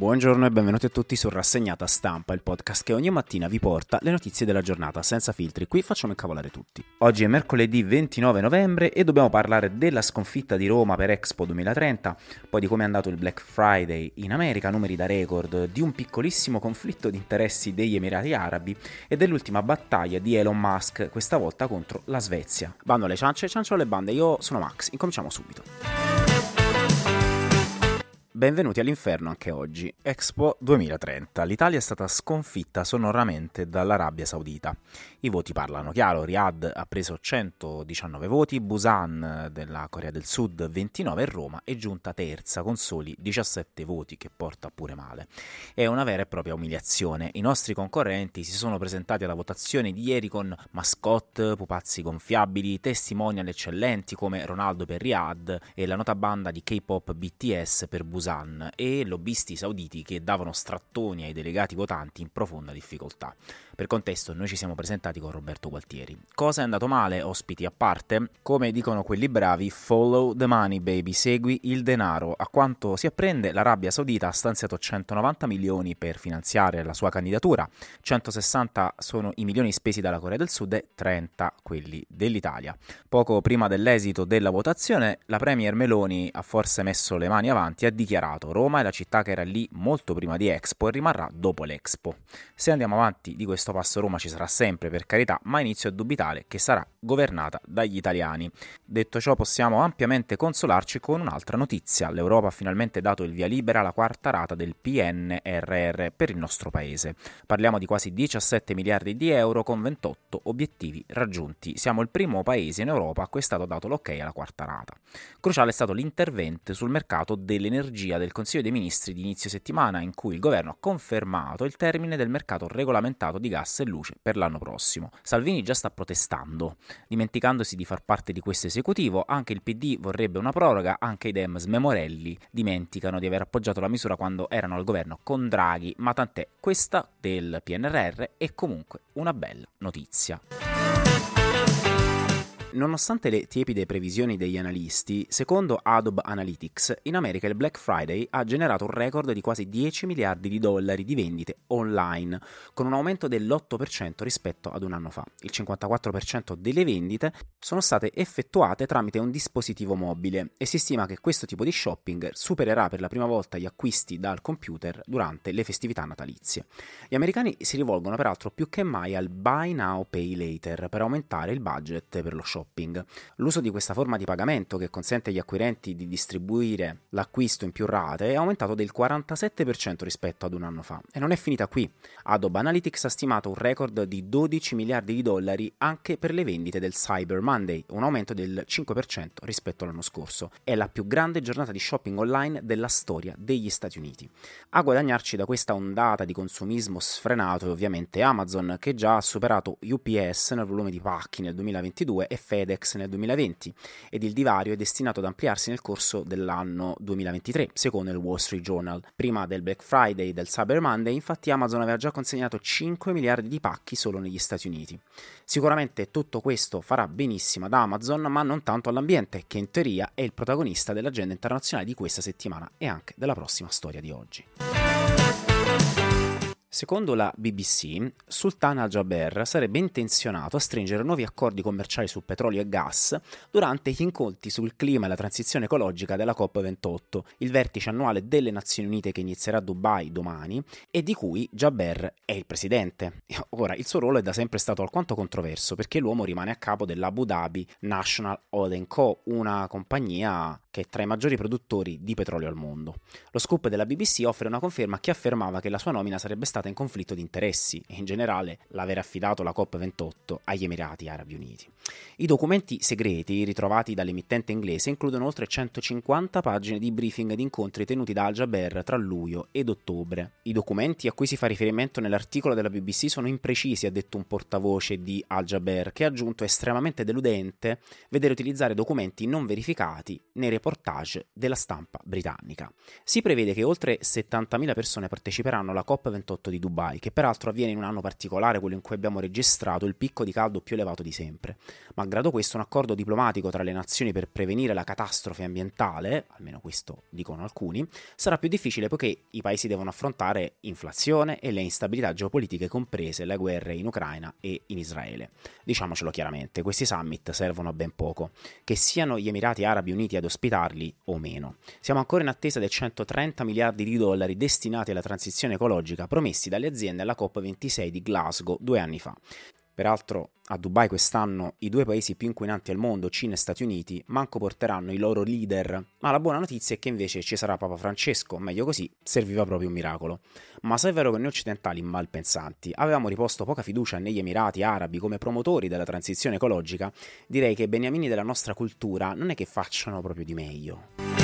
Buongiorno e benvenuti a tutti su Rassegnata Stampa, il podcast che ogni mattina vi porta le notizie della giornata senza filtri. Qui facciamo incavolare tutti. Oggi è mercoledì 29 novembre e dobbiamo parlare della sconfitta di Roma per Expo 2030, poi di come è andato il Black Friday in America, numeri da record, di un piccolissimo conflitto di interessi degli Emirati Arabi e dell'ultima battaglia di Elon Musk, questa volta contro la Svezia. Bando alle ciance, ciancio alle bande, io sono Max, incominciamo subito. Benvenuti all'inferno anche oggi. Expo 2030. L'Italia è stata sconfitta sonoramente dall'Arabia Saudita. I voti parlano chiaro, Riyadh ha preso 119 voti, Busan della Corea del Sud 29 e Roma è giunta terza con soli 17 voti che porta pure male. È una vera e propria umiliazione. I nostri concorrenti si sono presentati alla votazione di ieri con mascotte, pupazzi gonfiabili, testimonial eccellenti come Ronaldo per Riyadh e la nota banda di K-pop BTS per Busan Busan e lobbisti sauditi che davano strattoni ai delegati votanti in profonda difficoltà. Per contesto, noi ci siamo presentati con Roberto Gualtieri. Cosa è andato male, ospiti a parte? Come dicono quelli bravi, follow the money baby, segui il denaro. A quanto si apprende, l'Arabia Saudita ha stanziato 190 milioni per finanziare la sua candidatura, 160 sono i milioni spesi dalla Corea del Sud e 30 quelli dell'Italia. Poco prima dell'esito della votazione, la Premier Meloni ha forse messo le mani avanti e ha dichiarato Roma è la città che era lì molto prima di Expo e rimarrà dopo l'Expo. Se andiamo avanti di questo passo Roma ci sarà sempre, per carità, ma inizio a dubitare che sarà governata dagli italiani. Detto ciò, possiamo ampiamente consolarci con un'altra notizia. L'Europa ha finalmente dato il via libera alla quarta rata del PNRR per il nostro paese. Parliamo di quasi 17 miliardi di euro con 28 obiettivi raggiunti. Siamo il primo paese in Europa a cui è stato dato l'ok alla quarta rata. Cruciale è stato l'intervento sul mercato dell'energia del Consiglio dei Ministri di inizio settimana, in cui il governo ha confermato il termine del mercato regolamentato di gas e luce per l'anno prossimo. Salvini già sta protestando. Dimenticandosi di far parte di questo esecutivo, anche il PD vorrebbe una proroga, anche i Dem smemorelli dimenticano di aver appoggiato la misura quando erano al governo con Draghi, ma tant'è, questa del PNRR è comunque una bella notizia. Nonostante le tiepide previsioni degli analisti, secondo Adobe Analytics, in America il Black Friday ha generato un record di quasi 10 miliardi di dollari di vendite online, con un aumento dell'8% rispetto ad un anno fa. Il 54% delle vendite sono state effettuate tramite un dispositivo mobile e si stima che questo tipo di shopping supererà per la prima volta gli acquisti dal computer durante le festività natalizie. Gli americani si rivolgono peraltro più che mai al buy now pay later per aumentare il budget per lo shopping shopping. L'uso di questa forma di pagamento che consente agli acquirenti di distribuire l'acquisto in più rate è aumentato del 47% rispetto ad un anno fa. E non è finita qui. Adobe Analytics ha stimato un record di 12 miliardi di dollari anche per le vendite del Cyber Monday, un aumento del 5% rispetto all'anno scorso. È la più grande giornata di shopping online della storia degli Stati Uniti. A guadagnarci da questa ondata di consumismo sfrenato è ovviamente Amazon, che già ha superato UPS nel volume di pacchi nel 2022 e FedEx nel 2020 ed il divario è destinato ad ampliarsi nel corso dell'anno 2023, secondo il Wall Street Journal. Prima del Black Friday e del Cyber Monday, infatti Amazon aveva già consegnato 5 miliardi di pacchi solo negli Stati Uniti. Sicuramente tutto questo farà benissimo ad Amazon, ma non tanto all'ambiente, che in teoria è il protagonista dell'agenda internazionale di questa settimana e anche della prossima storia di oggi. Secondo la BBC, Sultan al-Jaber sarebbe intenzionato a stringere nuovi accordi commerciali su petrolio e gas durante gli incontri sul clima e la transizione ecologica della COP28, il vertice annuale delle Nazioni Unite che inizierà a Dubai domani e di cui Jaber è il presidente. Ora, il suo ruolo è da sempre stato alquanto controverso perché l'uomo rimane a capo dell'Abu Dhabi National Oil Co., una compagnia che è tra i maggiori produttori di petrolio al mondo. Lo scoop della BBC offre una conferma a chi affermava che la sua nomina sarebbe stata in conflitto di interessi e in generale l'aver affidato la COP28 agli Emirati Arabi Uniti. I documenti segreti ritrovati dall'emittente inglese includono oltre 150 pagine di briefing ed incontri tenuti da Al-Jaber tra luglio ed ottobre. I documenti a cui si fa riferimento nell'articolo della BBC sono imprecisi, ha detto un portavoce di Al-Jaber, che ha aggiunto estremamente deludente vedere utilizzare documenti non verificati nei reportage della stampa britannica. Si prevede che oltre 70.000 persone parteciperanno alla COP28 di Dubai, che peraltro avviene in un anno particolare, quello in cui abbiamo registrato il picco di caldo più elevato di sempre. Malgrado questo, un accordo diplomatico tra le nazioni per prevenire la catastrofe ambientale, almeno questo dicono alcuni, sarà più difficile poiché i paesi devono affrontare inflazione e le instabilità geopolitiche comprese le guerre in Ucraina e in Israele. Diciamocelo chiaramente, questi summit servono a ben poco, che siano gli Emirati Arabi Uniti ad ospitarli o meno. Siamo ancora in attesa dei 130 miliardi di dollari destinati alla transizione ecologica promessi dalle aziende alla COP26 di Glasgow due anni fa. Peraltro a Dubai quest'anno i due paesi più inquinanti al mondo, Cina e Stati Uniti, manco porteranno i loro leader, ma la buona notizia è che invece ci sarà Papa Francesco, meglio così, serviva proprio un miracolo. Ma se è vero che noi occidentali malpensanti avevamo riposto poca fiducia negli Emirati Arabi come promotori della transizione ecologica, direi che i beniamini della nostra cultura non è che facciano proprio di meglio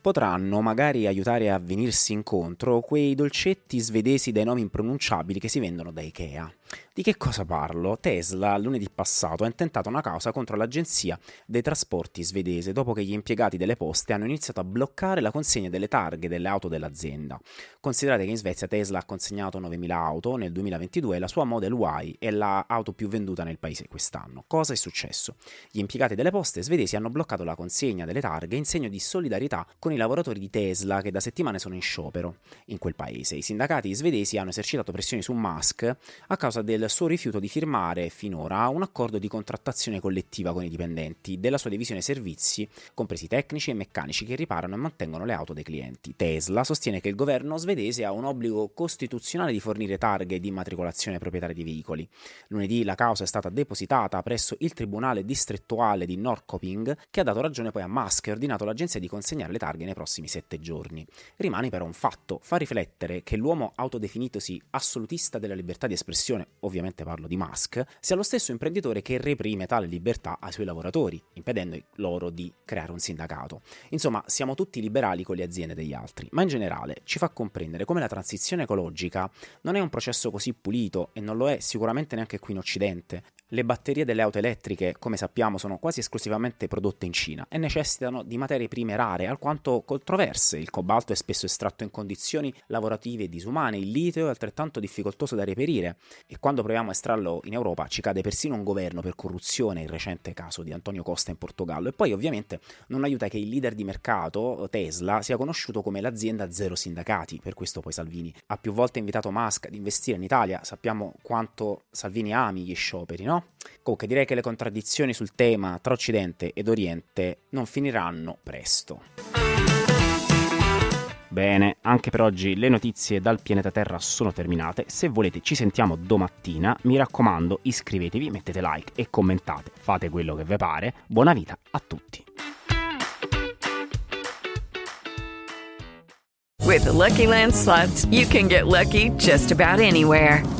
potranno magari aiutare a venirsi incontro quei dolcetti svedesi dai nomi impronunciabili che si vendono da Ikea. Di che cosa parlo? Tesla lunedì passato ha intentato una causa contro l'agenzia dei trasporti svedese dopo che gli impiegati delle poste hanno iniziato a bloccare la consegna delle targhe delle auto dell'azienda. Considerate che in Svezia Tesla ha consegnato 9.000 auto nel 2022 e la sua Model Y è l'auto più venduta nel paese quest'anno. Cosa è successo? Gli impiegati delle poste svedesi hanno bloccato la consegna delle targhe in segno di solidarietà con i lavoratori di Tesla che da settimane sono in sciopero in quel paese. I sindacati svedesi hanno esercitato pressioni su Musk a causa causa del suo rifiuto di firmare finora un accordo di contrattazione collettiva con i dipendenti della sua divisione servizi, compresi tecnici e meccanici che riparano e mantengono le auto dei clienti. Tesla sostiene che il governo svedese ha un obbligo costituzionale di fornire targhe di immatricolazione proprietaria di veicoli. Lunedì la causa è stata depositata presso il tribunale distrettuale di Norrköping, che ha dato ragione poi a Musk e ordinato all'agenzia di consegnare le targhe nei prossimi sette giorni. Rimane però un fatto, fa riflettere che l'uomo autodefinitosi assolutista della libertà di espressione ovviamente parlo di Musk, sia lo stesso imprenditore che reprime tale libertà ai suoi lavoratori, impedendo loro di creare un sindacato. Insomma, siamo tutti liberali con le aziende degli altri, ma in generale ci fa comprendere come la transizione ecologica non è un processo così pulito e non lo è sicuramente neanche qui in Occidente. Le batterie delle auto elettriche, come sappiamo, sono quasi esclusivamente prodotte in Cina e necessitano di materie prime rare, alquanto controverse. Il cobalto è spesso estratto in condizioni lavorative disumane, il litio è altrettanto difficoltoso da reperire e quando proviamo a estrarlo in Europa ci cade persino un governo per corruzione, il recente caso di Antonio Costa in Portogallo. E poi ovviamente non aiuta che il leader di mercato, Tesla, sia conosciuto come l'azienda zero sindacati, per questo poi Salvini ha più volte invitato Musk ad investire in Italia, sappiamo quanto Salvini ami gli scioperi, Comunque direi che le contraddizioni sul tema tra Occidente ed Oriente non finiranno presto. Bene, anche per oggi le notizie dal pianeta Terra sono terminate. Se volete ci sentiamo domattina. Mi raccomando, iscrivetevi, mettete like e commentate. Fate quello che vi pare. Buona vita a tutti. With the Lucky Land slots, you can get lucky just about anywhere.